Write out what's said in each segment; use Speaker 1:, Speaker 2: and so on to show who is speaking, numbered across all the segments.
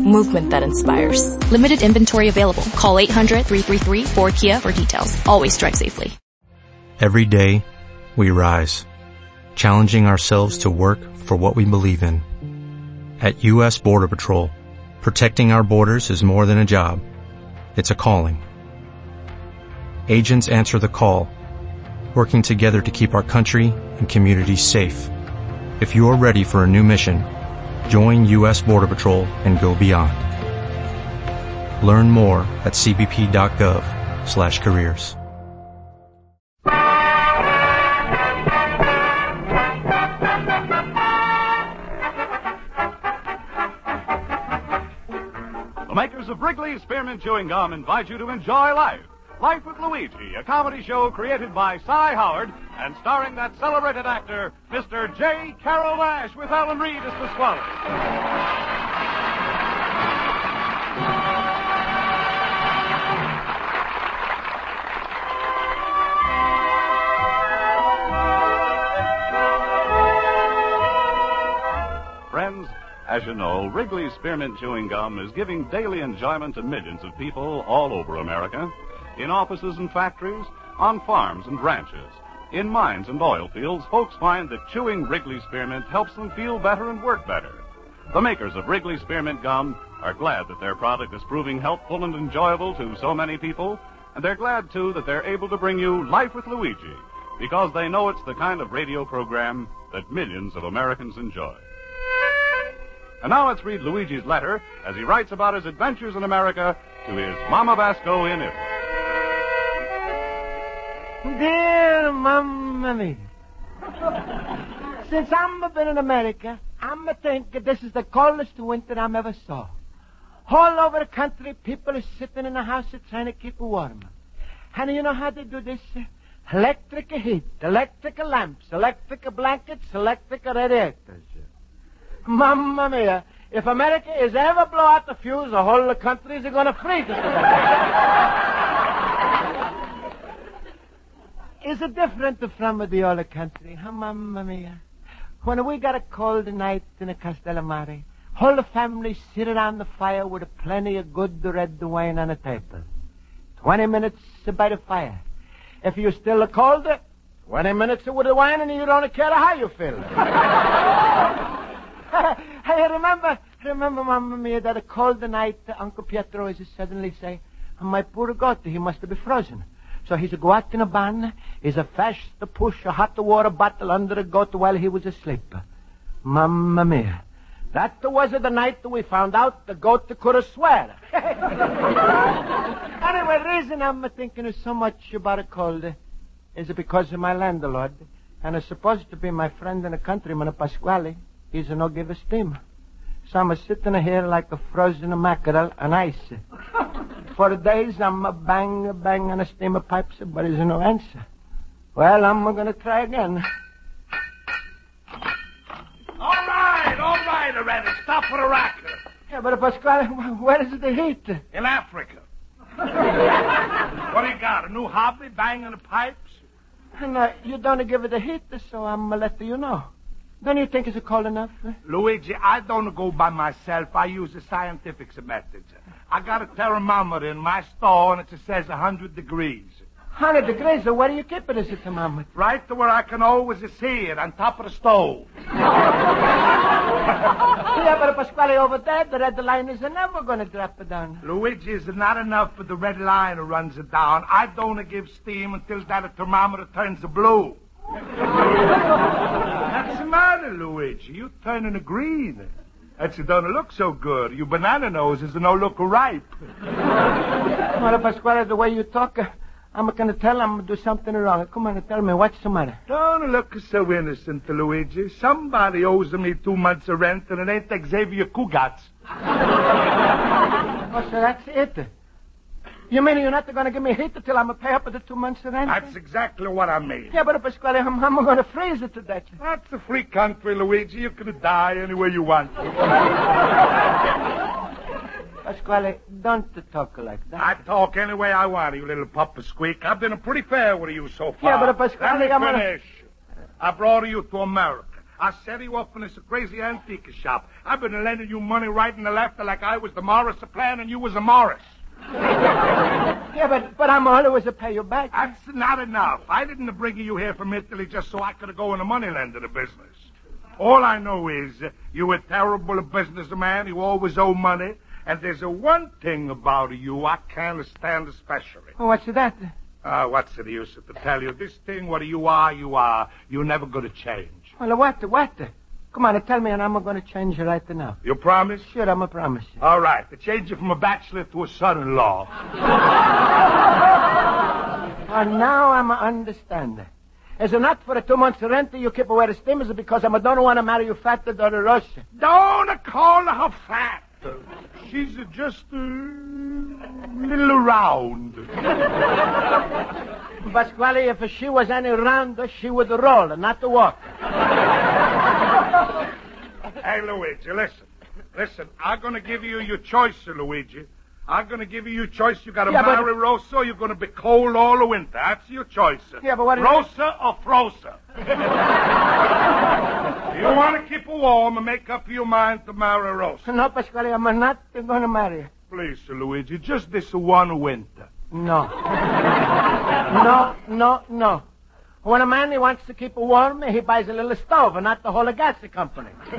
Speaker 1: movement that inspires.
Speaker 2: Limited inventory available. Call 800-333-4KIA for details. Always drive safely.
Speaker 3: Every day, we rise, challenging ourselves to work for what we believe in. At U.S. Border Patrol, protecting our borders is more than a job. It's a calling. Agents answer the call, working together to keep our country and communities safe. If you are ready for a new mission, join U.S. Border Patrol and go beyond. Learn more at cbp.gov slash careers.
Speaker 4: The makers of Wrigley's Spearmint Chewing Gum invite you to enjoy life. Life with Luigi, a comedy show created by Cy Howard and starring that celebrated actor, Mr. J. Carrol Naish, with Alan Reed as. Friends, as you know, Wrigley's Spearmint Chewing Gum is giving daily enjoyment to millions of people all over America. In offices and factories, on farms and ranches, in mines and oil fields, folks find that chewing Wrigley Spearmint helps them feel better and work better. The makers of Wrigley Spearmint Gum are glad that their product is proving helpful and enjoyable to so many people, and they're glad, too, that they're able to bring you Life with Luigi, because they know it's the kind of radio program that millions of Americans enjoy. And now let's read Luigi's letter as he writes about his adventures in America to his Mama Basco in Italy.
Speaker 5: Dear Mamma Mia. Since I'm been in America, I'm think that this is the coldest winter I'm ever saw. All over the country, people are sitting in the house trying to keep warm. And you know how they do this? Electric heat, electric lamps, electric blankets, electric radiators. Mamma mia. If America is ever blow out the fuse, the whole country is going to freeze. Is it different from the other country? Huh, mamma mia. When we got a cold night in a Castellammare, whole the family sit around the fire with plenty of good red wine on the table. Twenty minutes by the fire. If you're still a cold, twenty minutes with the wine and you don't care how you feel. I remember, remember, Mamma Mia, that a cold night, Uncle Pietro is suddenly say, my poor goat, he must be frozen. So he's a go out in a barn, he's a fast to push a hot water bottle under the goat while he was asleep. Mamma Mia. That was the night that we found out the goat could have swear. anyway, the reason I'm thinking so much about a cold is because of my landlord, and it's supposed to be my friend in the countryman, Pasquale. He's a no give a steam. So I'm a sitting here like a frozen mackerel on ice. For days I'm a bang, a bang on a steamer pipes, but there's no answer. Well, I'm gonna try again.
Speaker 6: All right, all right, already. Stop for a racket.
Speaker 5: Yeah, but Pasquale, where is the heat?
Speaker 6: In Africa. what do you got? A new hobby? Banging the pipes?
Speaker 5: And uh, you don't give it the heat, so I'm gonna let you know. Don't you think it's cold enough?
Speaker 6: Luigi, I don't go by myself. I use a scientific method. I got a thermometer in my store, and it says 100 degrees.
Speaker 5: 100 degrees, so where do you keep it, is it, Mama?
Speaker 6: Right to where I can always see it, on top of the stove.
Speaker 5: yeah, but Pasquale, over there, the red line is never going to drop it down.
Speaker 6: Luigi, is not enough for the red line who runs it down. I don't give steam until that thermometer turns blue. What's the matter, Luigi? You turning a green. That you don't look so good. Your banana nose is no look ripe.
Speaker 5: Well, Pasquale, the way you talk, uh, I'm going to tell him I'm gonna do something wrong. Come on, tell me, what's the matter?
Speaker 6: Don't look so innocent, Luigi. Somebody owes me two months of rent, and it ain't Xavier Cugats.
Speaker 5: Oh, so that's it. You mean you're not going to give me heat until I'm a pay up for the two months rent?
Speaker 6: That's exactly what I mean.
Speaker 5: Yeah, but Pasquale, I'm, I'm going to freeze it to death.
Speaker 6: That's a free country, Luigi. You can die anywhere you want.
Speaker 5: Pasquale, don't talk like that.
Speaker 6: I talk any way I want, you little papa squeak. I've been pretty fair with you so far.
Speaker 5: Yeah, but uh, Pasquale,
Speaker 6: Let me
Speaker 5: I'm gonna-
Speaker 6: finish. I brought you to America. I set you up in this crazy antique shop. I've been lending you money right and the left like I was the Morris of plan and you was a Morris.
Speaker 5: Yeah, but but I'm always to pay you back.
Speaker 6: That's not enough. I didn't bring you here from Italy just so I could go in the money lending business. All I know is uh, you a terrible businessman. You always owe money. And there's a one thing about you I can't stand especially.
Speaker 5: Oh, what's that?
Speaker 6: Ah, what's the use of to tell you? This thing, what you are, you are. You're never going to change.
Speaker 5: Well, what? The what? Come on, tell me, and I'm going to change it right now.
Speaker 6: You promise?
Speaker 5: Sure, I'm a promise. you.
Speaker 6: All right. To change you from a bachelor to a son-in-law.
Speaker 5: And now I'm understand. Is it not for the two months rent that you keep away the steam? Is it because I don't want to marry you fat the Rosa?
Speaker 6: Don't call her fat. She's just a little round.
Speaker 5: Pasquale, if she was any rounder, she would roll, not walk.
Speaker 6: Hey, Luigi, listen. Listen, I'm going to give you your choice, Luigi. I'm going to give you your choice. You got to
Speaker 5: Yeah, but-
Speaker 6: marry Rosa, or you're going to be cold all the winter. That's your choice.
Speaker 5: Yeah, but what is-
Speaker 6: Rosa or Frosa? you want to keep her warm and make up your mind to marry Rosa.
Speaker 5: No, Pasquale, I'm not going to marry her.
Speaker 6: Please, Luigi, just this one winter.
Speaker 5: No. no, no, no. When a man he wants to keep warm, he buys a little stove and not the whole gas company.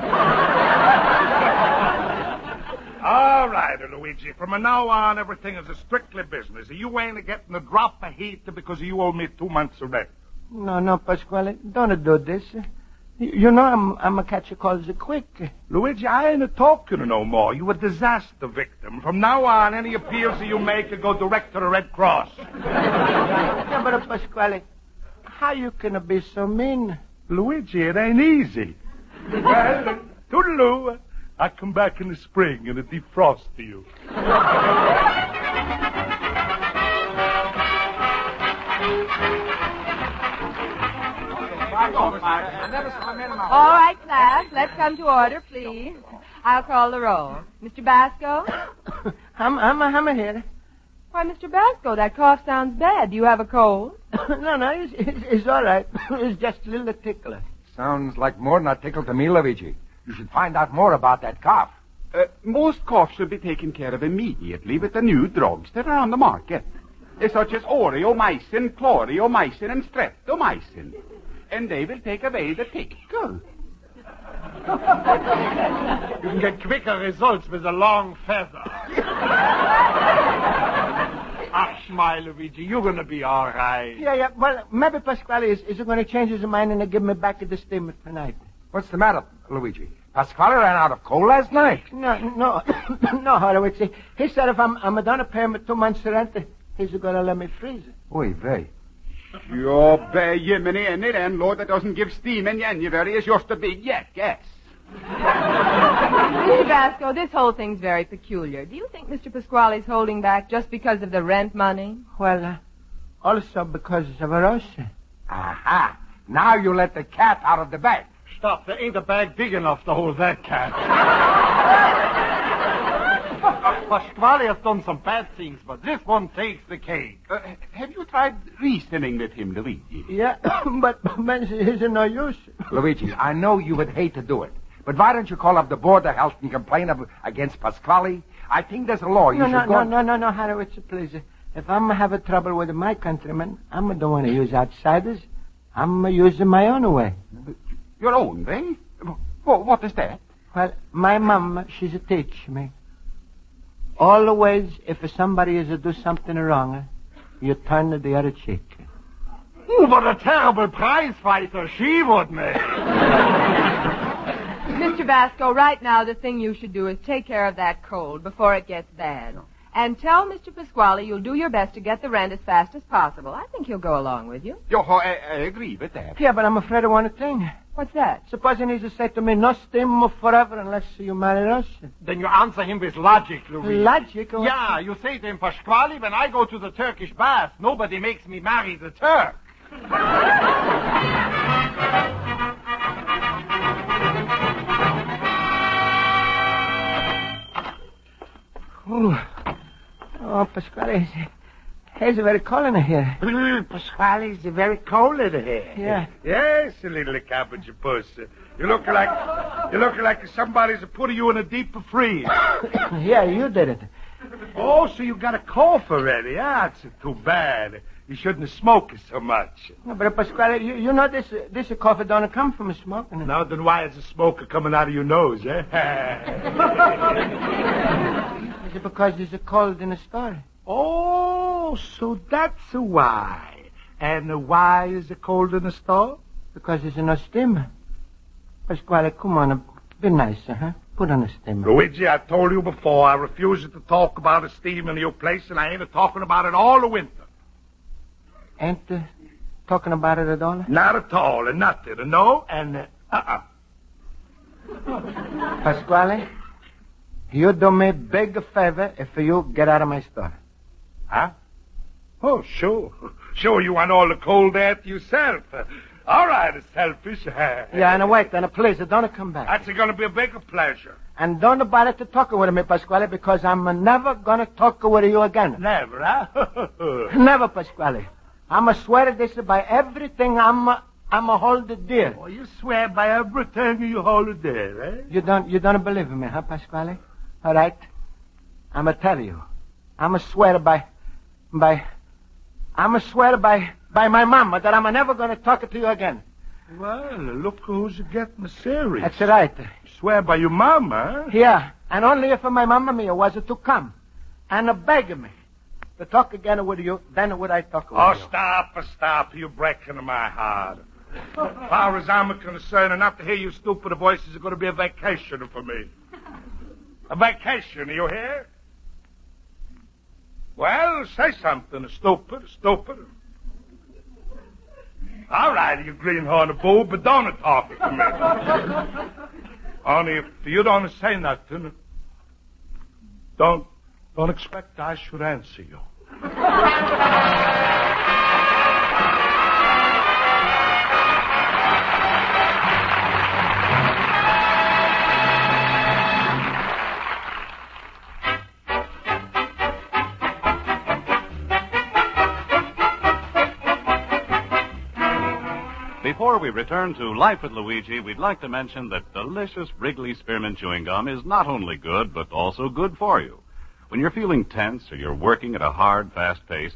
Speaker 6: All right, Luigi. From now on, everything is a strictly business. You ain't getting a drop of heat because you owe me two months of rent.
Speaker 5: No, no, Pasquale, don't do this. You, you know I'm I'm a catch a calls quick.
Speaker 6: Luigi, I ain't a talking no more. You a disaster victim. From now on, any appeals that you make go direct to the Red Cross.
Speaker 5: Yeah, but uh, Pasquale, how you can be so mean?
Speaker 6: Luigi, it ain't easy. well, toodaloo. I come back in the spring and it defrost to you.
Speaker 7: All right, class, let's come to order, please. I'll call the roll. Mr. Basco?
Speaker 5: I'm I'm I'm here.
Speaker 7: Why, Mr. Basco, that cough sounds bad. Do you have a cold?
Speaker 5: no, no, it's, it's, it's all right. it's just a little tickler.
Speaker 8: Sounds like more than a tickle to me, Luigi. You should find out more about that cough.
Speaker 9: Uh, most coughs should be taken care of immediately with the new drugs that are on the market, uh, such as aureomycin, chloriomycin, and streptomycin. And they will take away the tickle.
Speaker 6: You can get quicker results with a long feather. Ach, my Luigi, you're gonna be all right.
Speaker 5: Yeah, yeah. Well, maybe Pasquale is, is going to change his mind and give me back the steamer tonight.
Speaker 8: What's the matter, Luigi? Pasquale ran out of coal last night.
Speaker 5: No, no, no, Horowitz. He, he said if I'm I'm going to pay him two months rent, he's going to let me freeze it.
Speaker 8: Oy vey.
Speaker 9: Ja, by Jiminy, any landlord that doesn't give steam in January is just a big jackass.
Speaker 7: Mr. Basco, this whole thing's very peculiar. Do you think Mr. Pasquale's holding back just because of the rent money?
Speaker 5: Well, uh, also because of Rosa.
Speaker 8: Aha. Now you let the cat out of the bag.
Speaker 6: Stop, there ain't a bag big enough to hold that cat. Pasquale has done some bad things, but this one takes the cake.
Speaker 9: Uh, have you tried reasoning with him, Luigi?
Speaker 5: Yeah, but, but it's no use.
Speaker 8: Luigi, I know you would hate to do it, but why don't you call up the Board of Health and complain of, against Pasquale? I think there's a law. You
Speaker 5: No,
Speaker 8: should
Speaker 5: no,
Speaker 8: go...
Speaker 5: no, no, no, no, a pleasure. If I'm having trouble with my countrymen, I'm don't want to use outsiders. I'm using my own way.
Speaker 9: Your own way? Wh- what is that?
Speaker 5: Well, my mom, she's a teach me. Always, if somebody is to do something wrong, you turn to the other cheek.
Speaker 6: Oh, what a terrible prize fighter she would make.
Speaker 7: Mr. Basco, right now the thing you should do is take care of that cold before it gets bad. And tell Mr. Pasquale you'll do your best to get the rent as fast as possible. I think he'll go along with you.
Speaker 9: Yo, I, I agree with that.
Speaker 5: Yeah, but I'm afraid of one thing.
Speaker 7: What's that?
Speaker 5: Supposing he's to say to me, no steam forever unless you marry us.
Speaker 8: Then you answer him with logic, Louis.
Speaker 5: Logic? or-
Speaker 8: Yeah, you say to him, Pasquale, when I go to the Turkish bath, nobody makes me marry the Turk.
Speaker 5: Oh, oh Pasquale, it's very cold in here.
Speaker 6: Pasquale, it's very cold in here.
Speaker 5: Yeah.
Speaker 6: Yes, a little cabbage puss. You look like you look like somebody's putting you in a deep freeze.
Speaker 5: yeah, you did it.
Speaker 6: Oh, so you got a cough already? Ah, That's too bad. You shouldn't have smoked so much.
Speaker 5: No, but uh, Pasquale, you, you know this uh, this coffee don't come from smoking.
Speaker 6: Now then, why is the smoke coming out of your nose, eh?
Speaker 5: Is it because there's a cold in the store?
Speaker 6: oh, so that's why. And why is it cold in the store?
Speaker 5: Because there's no steam. Pasquale, come on, uh, be nicer, huh? Put on a steam.
Speaker 6: Luigi, I told you before, I refuse to talk about a steam in your place, and I ain't talking about it all the winter.
Speaker 5: Ain't uh, talking about it at all?
Speaker 6: Not at all, and nothing. And no, and uh, uh-uh.
Speaker 5: Pasquale, you do me a big favor if you get out of my store.
Speaker 6: Huh? Oh, sure. Sure, you want all the cold air to yourself. All right, selfish.
Speaker 5: Yeah, and wait, and please, don't come back.
Speaker 6: That's going to be a big pleasure.
Speaker 5: And don't bother to talk with me, Pasquale, because I'm never gonna talk with you again.
Speaker 6: Never, huh?
Speaker 5: Never, Pasquale. I'm a swear this by everything I'm a, I'm a hold it dear.
Speaker 6: oh, you swear by everything you hold dear, eh?
Speaker 5: You don't you don't believe me, huh, Pasquale? All right. I'm a tell you. I'm a swear by by I'm a swear by by my mama that I'm never gonna talk to you again.
Speaker 6: Well, look who's getting serious.
Speaker 5: That's right.
Speaker 6: Swear by your mama.
Speaker 5: Yeah, and only if my mama mia was to come and beg me to talk again with you, then would I talk with
Speaker 6: Oh,
Speaker 5: you.
Speaker 6: stop, stop. You're breaking my heart. As far as I'm concerned, enough to hear your stupid voices is going to be a vacation for me. A vacation, you hear? Well, say something, stupid, stupid. All right, you greenhorn bull, but don't talk to me. Only if you don't say nothing, don't, don't expect I should answer you.
Speaker 4: Before we return to Life with Luigi, we'd like to mention that delicious Wrigley Spearmint Chewing Gum is not only good, but also good for you. When you're feeling tense or you're working at a hard, fast pace,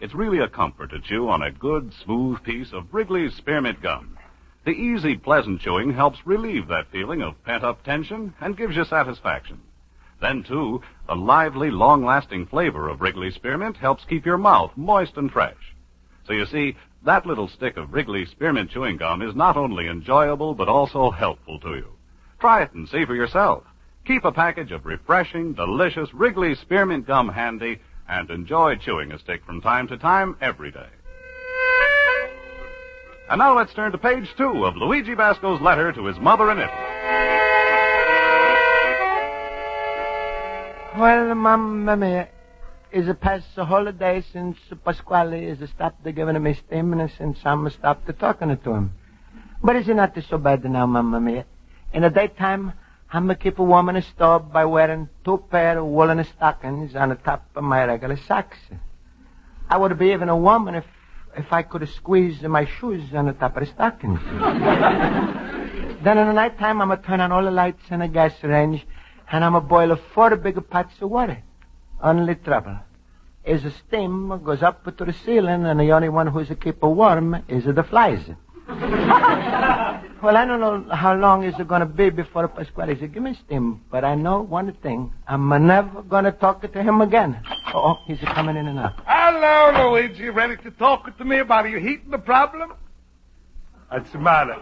Speaker 4: it's really a comfort to chew on a good, smooth piece of Wrigley's Spearmint Gum. The easy, pleasant chewing helps relieve that feeling of pent-up tension and gives you satisfaction. Then, too, the lively, long-lasting flavor of Wrigley's Spearmint helps keep your mouth moist and fresh. So you see, that little stick of Wrigley's Spearmint Chewing Gum is not only enjoyable, but also helpful to you. Try it and see for yourself. Keep a package of refreshing, delicious Wrigley Spearmint Gum handy and enjoy chewing a stick from time to time every day. And now let's turn to page two of Luigi Basco's letter to his mother in Italy.
Speaker 5: Well, Mamma mia, is it past the holiday since Pasquale is stopped giving me steam and I'm stopped talking to him. But it's not so bad now, Mamma mia. In the daytime, I'm gonna keep a woman in the stove by wearing two pair of woolen stockings on the top of my regular socks. I would be even a woman if if I could squeeze my shoes on the top of the stockings. then in the night time, I'm gonna turn on all the lights in the gas range, and I'm gonna boil four big pots of water. Only trouble is the steam goes up to the ceiling, and the only one who's a keep warm is the flies. well, I don't know how long is it going to be before Pasquale says, give me steam. But I know one thing. I'm never going to talk to him again. Oh, he's coming in and out.
Speaker 6: Hello, Luigi. Ready to talk to me about you heating the problem? What's the matter?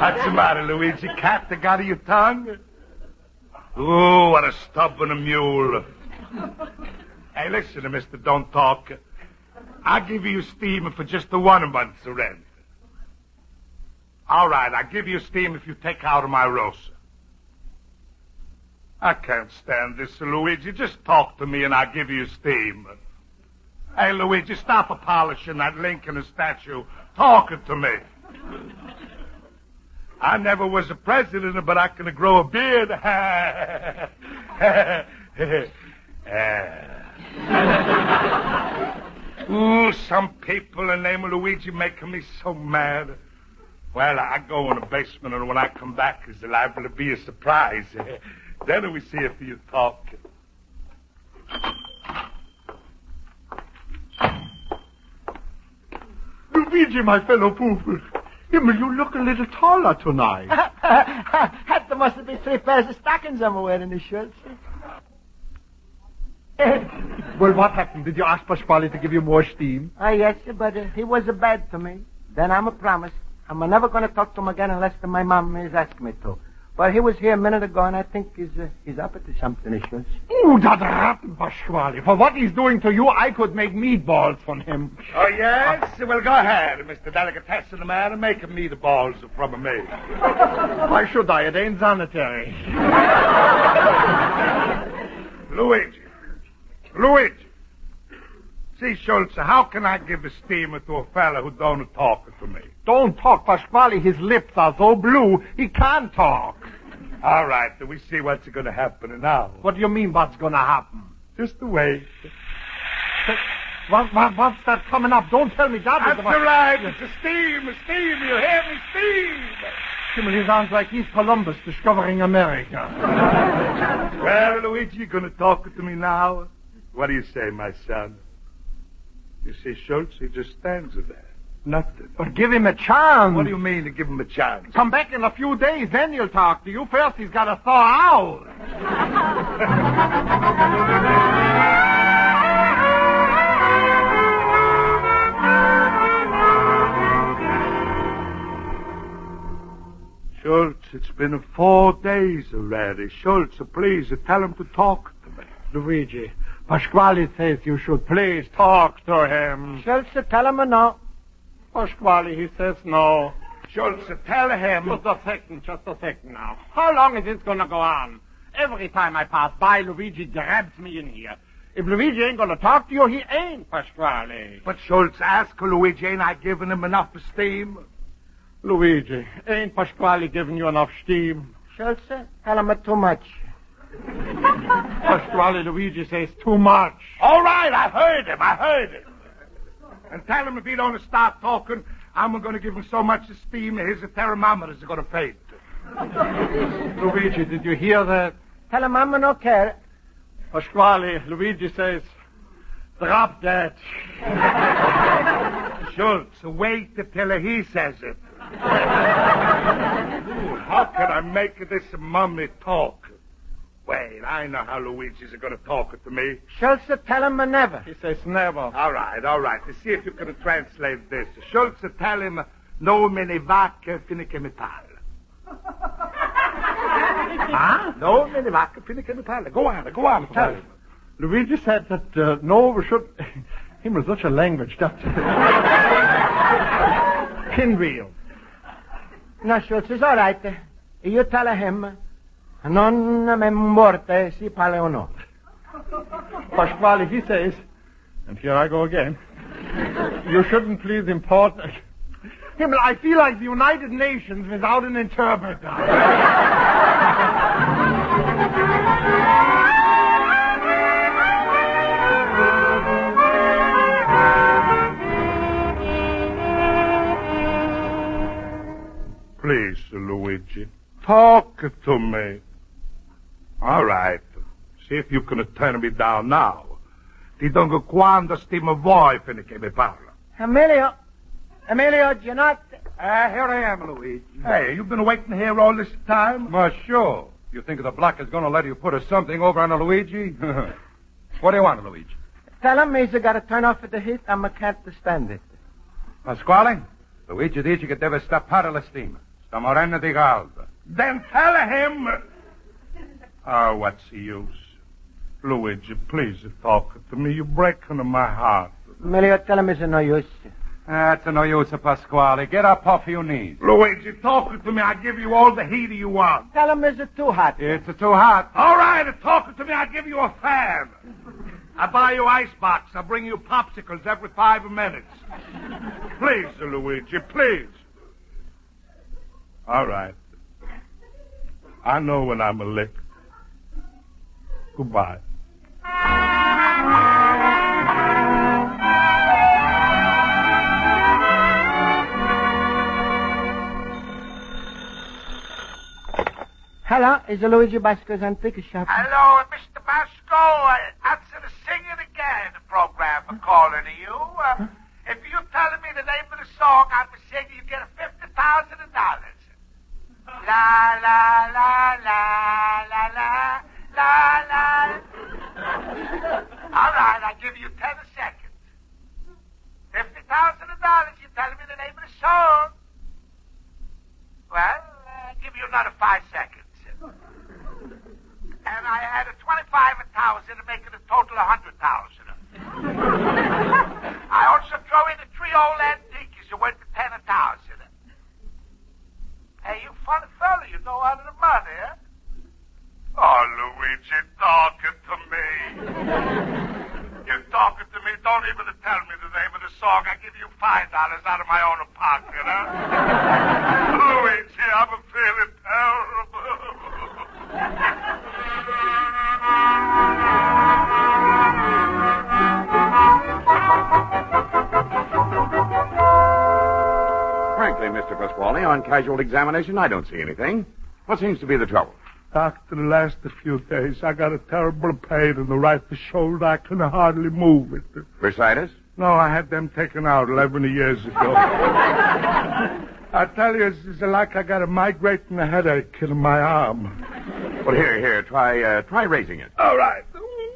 Speaker 6: What's the matter, Luigi? Cat that got of your tongue? Oh, what a stubborn mule. hey, listen Mr. Don't Talk. I'll give you steam for just the one month's rent. All right, I'll give you steam if you take out of my rosa. I can't stand this, Luigi. Just talk to me and I'll give you steam. Hey, Luigi, stop polishing that Lincoln statue. Talking to me. I never was a president, but I can grow a beard. Ooh, some people in the name of Luigi making me so mad. Well, I go in the basement, and when I come back, it's liable to be a surprise. then we see if you talk.
Speaker 10: Luigi, my fellow pupil. Himmel, you look a little taller tonight. there must be three pairs of stockings I'm wearing, in the shirts. well, what happened? Did you ask Pasquale to give you more steam? Ah, uh, yes, but uh, he was a bad to me. Then I'm a promise. I'm never going to talk to him again unless my mom is asking me to. Well, he was here a minute ago, and I think he's uh, he's up to something, he should. Oh, that rotten Pasquale. For what he's doing to you, I could make meatballs from him.
Speaker 6: Oh, yes? Well, go ahead, Mr. Delicatessen the man, and make him meatballs from me.
Speaker 10: Why should I? It ain't sanitary.
Speaker 6: Luigi. Luigi. See, Schultz, how can I give a steamer to a fella who don't talk to me?
Speaker 10: Don't talk, Pasquale. His lips are so blue, he can't talk.
Speaker 6: All right, then we see what's going to happen now.
Speaker 10: What do you mean, what's going to happen?
Speaker 6: Just the way.
Speaker 10: What, what, what's that coming up? Don't tell me that.
Speaker 6: That's all right. It's a steam, a steam. You hear me? Steam.
Speaker 10: He sounds like he's Columbus discovering America.
Speaker 6: well, Luigi, you going to talk to me now? What do you say, my son? You see, Schultz, he just stands there. Nothing.
Speaker 10: But give him a chance.
Speaker 6: What do you mean to give him a chance?
Speaker 10: Come back in a few days, then he'll talk to you. First, he's got to thaw out.
Speaker 6: Schultz, it's been four days already. Schultz, please tell him to talk to me.
Speaker 10: Luigi, Pasquale says you should please talk to him.
Speaker 5: Schultz, tell him no.
Speaker 10: Pasquale, he says no.
Speaker 6: Schultz, tell him.
Speaker 10: Just a second, just a second now. How long is this going to go on? Every time I pass by, Luigi grabs me in here. If Luigi ain't to talk to you, he ain't, Pasquale.
Speaker 6: But Schultz, ask Luigi, ain't I giving him enough steam?
Speaker 10: Luigi, ain't Pasquale giving you enough steam?
Speaker 5: Schultz, tell him too much.
Speaker 10: Pasquale Luigi says too much.
Speaker 6: All right, I heard him. I heard him. And tell him if he don't stop talking, I'm going to give him so much steam his thermometer is going to faint.
Speaker 10: Luigi, did you hear that?
Speaker 5: Tell him I'm no care.
Speaker 10: Pasquale, Luigi says, drop that.
Speaker 6: Schultz, wait till he says it. How can I make this mummy talk? Wait, I know how Luigi's going to talk to me.
Speaker 5: Schultz, tell him never.
Speaker 10: He says never.
Speaker 6: All right, all right. To see if you can translate this. Schultz, tell him no me ne vacche metal. huh? No me ne vacche metal. Go on, go on, tell him.
Speaker 10: Luigi said that uh, no we should. Him was such a language, that. Pinwheel.
Speaker 5: No, Schultz, it's all right. You tell him. Non me morte si pale o no.
Speaker 10: Pasquale, he says, and here I go again, you shouldn't please import... Himmel, I feel like the United Nations without an interpreter.
Speaker 6: Please, Luigi, talk to me. All right. See if you can turn me down now. Ti dongo quando stiamo voi finché mi parla.
Speaker 5: Emilio. Emilio Gianotti.
Speaker 8: Ah, uh, here I am, Luigi.
Speaker 6: Hey, you've been waiting here all this time?
Speaker 8: Well, sure. You think the block is going to let you put a something over on a Luigi? what do you want, Luigi?
Speaker 5: Tell him he's got to turn off the heat. I'm a can't stand it.
Speaker 8: Pasquale, Luigi dice che deve stappare la stima. Sta morendo di caldo.
Speaker 6: Then tell him Oh, what's the use? Luigi, please talk to me. You're breaking my heart.
Speaker 11: Emilio, tell him it's no use.
Speaker 8: Eh, That's no use, Pasquale. Get up off your knees.
Speaker 6: Luigi, talk to me, I give you all the heat you want.
Speaker 11: Tell him it's too hot.
Speaker 8: It's too hot.
Speaker 6: All right, talk to me, I give you a fan. I buy you ice box. I bring you popsicles every five minutes. Please, Luigi, please. All right. I know when I'm a lick. Goodbye.
Speaker 11: Hello, is it Luigi Basco's antique shop?
Speaker 12: Hello, Mr. Basco. Uh, answer the singing again program for calling to you. Uh, if you tell me the name of the song I'm singing, you get fifty thousand dollars. La la la la la la la All right, I'll give you ten seconds. Fifty thousand dollars. You tell me the name of the song. Well, I'll give you another five seconds. And I had a twenty-five thousand to make it a total of a hundred thousand. I also throw in a three old antiques that went to ten thousand. Hey, you funny fella, you know out of the money, huh? Oh, Luigi, talking to me. You're talking to me. Don't even tell me the name of the song. I give you five dollars out of my own pocket, huh? Luigi, I'm feeling
Speaker 9: Frankly, Mr. Pasquale, on casual examination, I don't see anything. What seems to be the trouble?
Speaker 6: Doctor, the last few days, I got a terrible pain in the right shoulder. I can hardly move it.
Speaker 9: Bursitis?
Speaker 6: No, I had them taken out 11 years ago. I tell you, it's, like I got a migrating headache in my arm.
Speaker 9: Well, here, here, try, uh, try raising it.
Speaker 6: All right.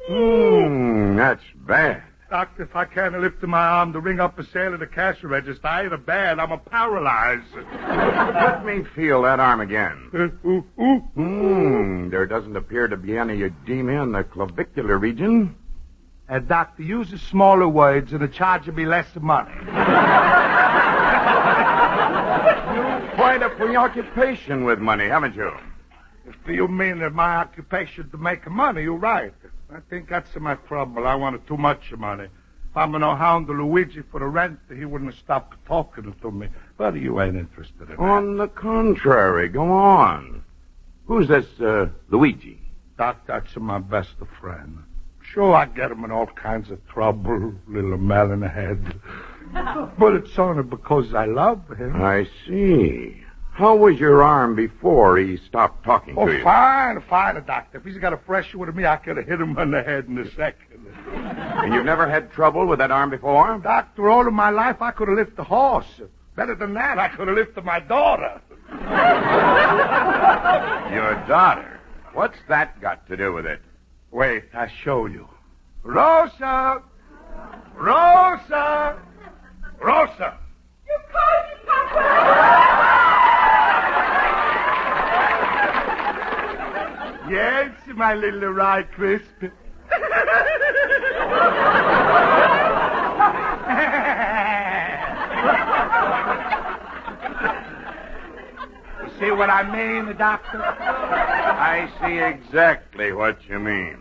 Speaker 9: Hmm, that's bad.
Speaker 6: Doctor, if I can't lift my arm to ring up a sale at the cash register, I ain't a bad. I'm a paralyzed.
Speaker 9: Let me feel that arm again.
Speaker 6: Uh, ooh, ooh.
Speaker 9: Hmm, there doesn't appear to be any edema in the clavicular region.
Speaker 6: Uh, doctor, use the smaller words and it charge of me less money.
Speaker 9: Quite a preoccupation with money, haven't you?
Speaker 6: If you mean that my occupation to make money, you're right. I think that's my trouble. I wanted too much money. If I'm gonna hound Luigi for the rent, he wouldn't have stopped talking to me. But you ain't interested in that.
Speaker 9: On the contrary, go on. Who's this, uh, Luigi?
Speaker 6: Doc, that's my best friend. Sure, I get him in all kinds of trouble, little melon head. but it's only because I love him.
Speaker 9: I see. How was your arm before he stopped talking
Speaker 6: Oh,
Speaker 9: to you?
Speaker 6: Oh, fine, fine, doctor. If he's got a fresh one with me, I could have hit him on the head in a second.
Speaker 9: And you've never had trouble with that arm before?
Speaker 6: Doctor, all of my life I could have lifted a horse. Better than that, I could have lifted my daughter.
Speaker 9: Your daughter. What's that got to do with it?
Speaker 6: Wait, I show you. Rosa! Rosa! Rosa!
Speaker 7: You called me, Papa!
Speaker 6: Yes, my little rye crisp. you see what I mean, the doctor?
Speaker 9: I see exactly what you mean.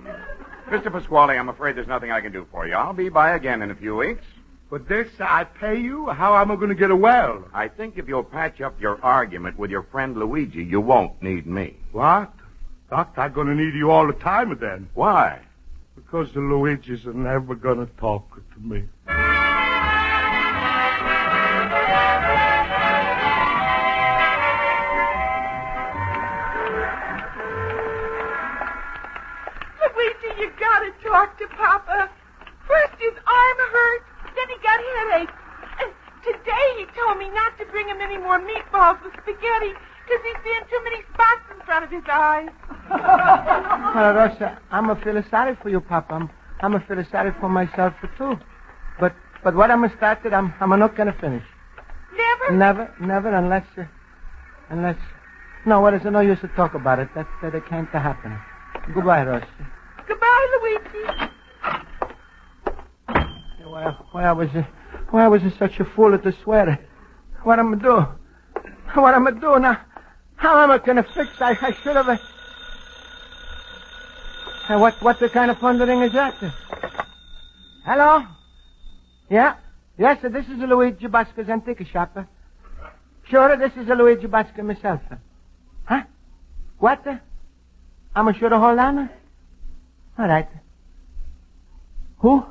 Speaker 9: Mr. Pasquale, I'm afraid there's nothing I can do for you. I'll be by again in a few weeks.
Speaker 6: For this, I pay you? How am I going to get a well?
Speaker 9: I think if you'll patch up your argument with your friend Luigi, you won't need me.
Speaker 6: What? Doctor, I'm going to need you all the time then.
Speaker 9: Why?
Speaker 6: Because the Luigi's are never going to talk to me.
Speaker 7: Luigi, you gotta talk to Papa. First his arm hurt, then he got headache. And today he told me not to bring him any more meatballs with spaghetti because he's seeing too many spots in front of his eyes.
Speaker 11: Well, Rosa, I'm a feel sorry for you, Papa. I'm, I'm a feel sorry for myself too. But but what I'm started, I'm I'm not gonna finish.
Speaker 7: Never?
Speaker 11: Never, never, unless uh, unless. No, what is it? No use to talk about it. That that it can't happen.
Speaker 5: Goodbye, Rosa.
Speaker 11: Goodbye, Luigi.
Speaker 5: Why, why I was, uh, why I was such a fool to swear. What am I do? What am I do now? How am I gonna fix? I, I should have. Uh, uh, what, what the kind of thundering is that? Hello? Yeah? Yes, sir, this is Luigi Basco's antique shop. Sure, this is Luigi Bosca myself. Huh? What? I'm sure to hold on? All right. Who?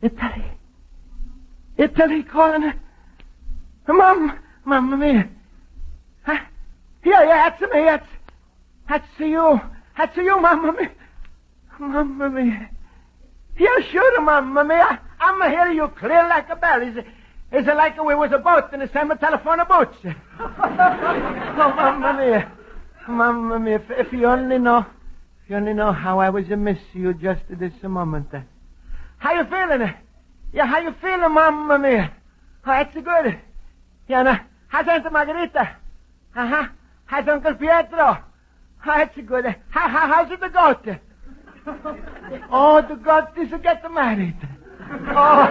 Speaker 5: Italy. Italy calling. Mom, Mamma mia. Huh? Yeah, yeah, that's me. That's, that's you. That's you, Mamma mia. Mamma mia. Yeah, sure, Mamma mia. I'm hear you clear like a bell. Is it, is it like we was a boat in the same telephone boats? oh, Mamma mia. Mamma mia, if, if you only know, if you only know how I was a miss you just this moment. How you feeling? Yeah, how you feeling, Mamma mia? Oh, that's good. Yeah, now, how's Aunt Margarita? Uh-huh. How's Uncle Pietro? That's good. How, how, how's the goat? oh, the goat is get married. Oh,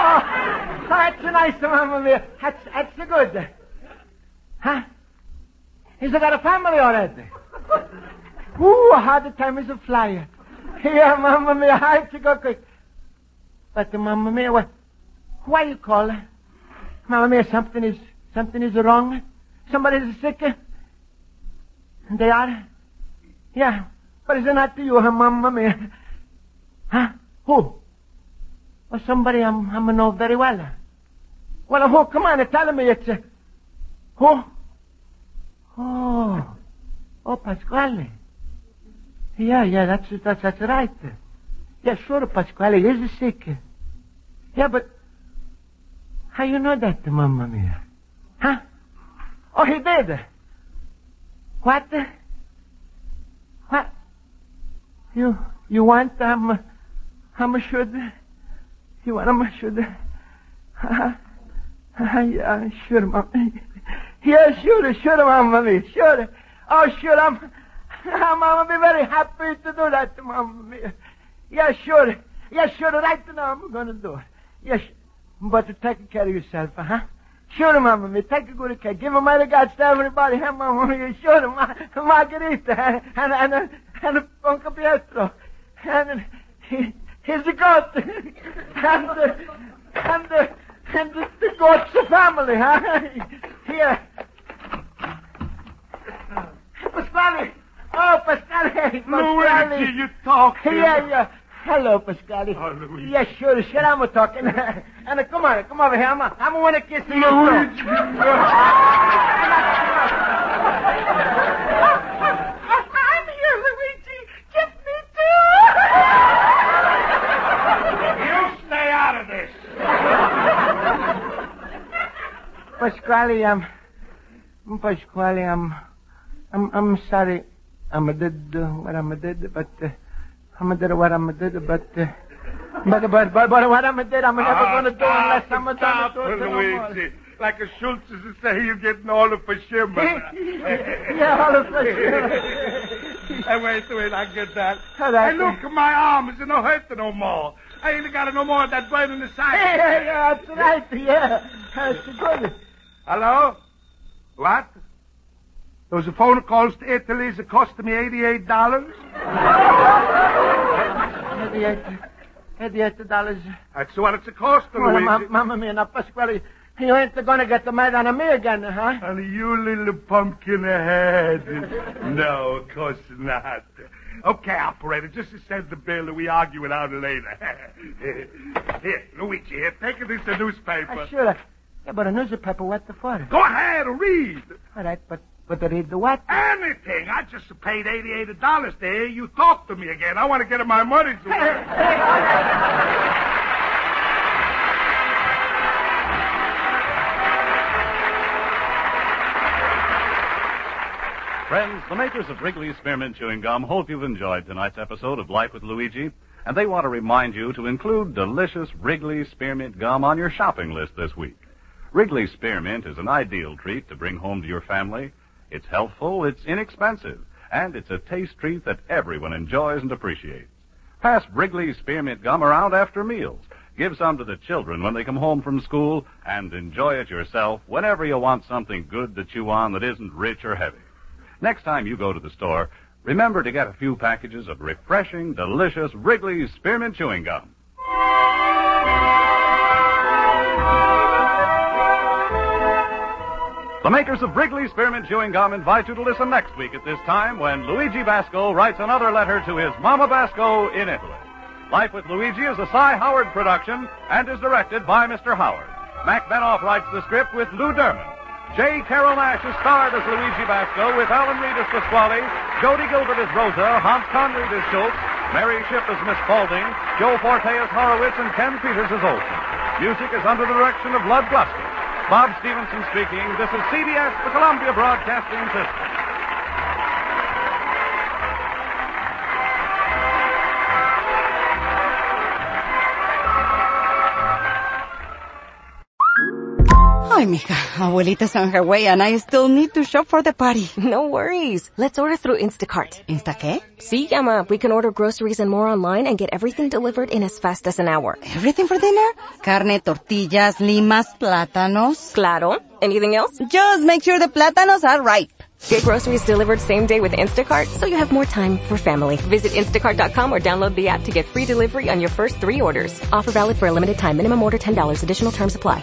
Speaker 5: oh, that's nice, Mamma mia. That's, that's good. Huh? He's got a family already. Ooh, how the time is a flyer. Yeah, Mamma mia, I have to go quick. But, Mamma mia, what, why you call? Mamma mia, something is, something is wrong. Somebody is sick. They are? Yeah. But is it not you, Mamma mia? Huh? Who? Well, somebody I'm, I'm know very well. Well, who? Come on, tell me it's, uh, who? Oh. Oh, Pasquale. Yeah, yeah, that's, that's, that's right. Yeah, sure, Pasquale is sick. Yeah, but how you know that, Mamma Mia? Huh? Oh, he did. What? What? You, you want, um, um, should, you want, um, should, uh, uh, yeah, sure, Mamma. Yeah, sure, sure, Mamma Mia, sure. Oh, sure, I'm, I'm, I'm be very happy to do that, Mia. Yeah, sure. Yeah, sure, right now I'm gonna do it. Yes, but take care of yourself, huh? Sure, Mamma take a good care. Give a my regards to everybody, huh, Mamma Mia? Sure, Ma- Margarita, and, and, and, and Uncle Pietro, and he, he's the goat, and the, and the, and the, the goat's the family, huh? Here. Pasquale! Oh, Pasquale! Pasquale!
Speaker 6: Luigi, you talk.
Speaker 5: Yeah, yeah. Hello, Pasquale.
Speaker 6: Oh, Luigi.
Speaker 5: Yeah, sure, sure, I'm talking. and uh, come on, come over here. I'm, uh, I'm want to kiss you.
Speaker 6: Luigi.
Speaker 11: I'm here, Luigi. Kiss me too.
Speaker 6: You stay out of this.
Speaker 5: Pasquale, I'm, Pasquale, I'm, I'm, I'm sorry. I'm a did uh, what I'm a did, but uh, I'm a did what I'm did, but, uh, but, but, but, but what I'm a did, I'm gonna never
Speaker 6: Ah,
Speaker 5: gonna do unless I'm a
Speaker 6: stop,
Speaker 5: done it.
Speaker 6: Luigi. Like a Schultz is to say you're getting all of a shimmer.
Speaker 5: Yeah, all of a
Speaker 6: Hey, wait, wait, I get that.
Speaker 5: All right.
Speaker 6: Hey, look, my arm is no hurt no more. I ain't got it no more of that burn in the side.
Speaker 5: Yeah, yeah, yeah, that's right, yeah. That's good.
Speaker 6: Hello? What? Those phone calls to Italy cost me eighty-eight dollars.
Speaker 5: Eighty-eight, eighty-eight dollars.
Speaker 6: That's what it's a cost,
Speaker 5: Well,
Speaker 6: Luigi.
Speaker 5: ma- Mamma mia, now, Pasquale, you ain't gonna get the mad out of me again, huh?
Speaker 6: And you little pumpkin head. no, of course not. Okay, operator, just to send the bill and we argue it out later. here, Luigi, here, take this newspaper.
Speaker 5: I sure. Yeah, but a newspaper, what the for?
Speaker 6: Go ahead, read.
Speaker 5: All right, but but to read the what?
Speaker 6: Anything. I just paid eighty-eight dollars to hear you talk to me again. I want to get my money's worth.
Speaker 4: Friends, the makers of Wrigley's Spearmint Chewing Gum hope you've enjoyed tonight's episode of Life with Luigi, and they want to remind you to include delicious Wrigley Spearmint Gum on your shopping list this week. Wrigley Spearmint is an ideal treat to bring home to your family. It's healthful, it's inexpensive, and it's a taste treat that everyone enjoys and appreciates. Pass Wrigley's Spearmint Gum around after meals. Give some to the children when they come home from school, and enjoy it yourself whenever you want something good to chew on that isn't rich or heavy. Next time you go to the store, remember to get a few packages of refreshing, delicious Wrigley's Spearmint Chewing Gum. The makers of Wrigley's Spearmint Chewing Gum invite you to listen next week at this time when Luigi Basco writes another letter to his Mama Basco in Italy. Life with Luigi is a Cy Howard production and is directed by Mr. Howard. Mac Benoff writes the script with Lou Derman. J. Carrol Naish is starred as Luigi Basco with Alan Reed as Pasquale, Jody Gilbert as Rosa, Hans Conried as Schultz, Mary Shipp as Miss Spaulding, Joe Forte as Horowitz, and Ken Peters as Olson. Music is under the direction of Lud Gluskin. Bob Stevenson speaking. This is CBS, the Columbia Broadcasting System.
Speaker 13: Ay, mija, abuelita's on her way and I still need to shop for the party.
Speaker 1: No worries. Let's order through Instacart.
Speaker 13: ¿Insta qué?
Speaker 1: See, Emma, we can order groceries and more online and get everything delivered in as fast as an hour.
Speaker 13: Everything for dinner? Carne, tortillas, limas, plátanos.
Speaker 1: Claro. Anything else?
Speaker 13: Just make sure the plátanos are ripe.
Speaker 1: Get groceries delivered same day with Instacart so you have more time for family. Visit instacart.com or download the app to get free delivery on your first three orders. Offer valid for a limited time. Minimum order $10. Additional terms apply.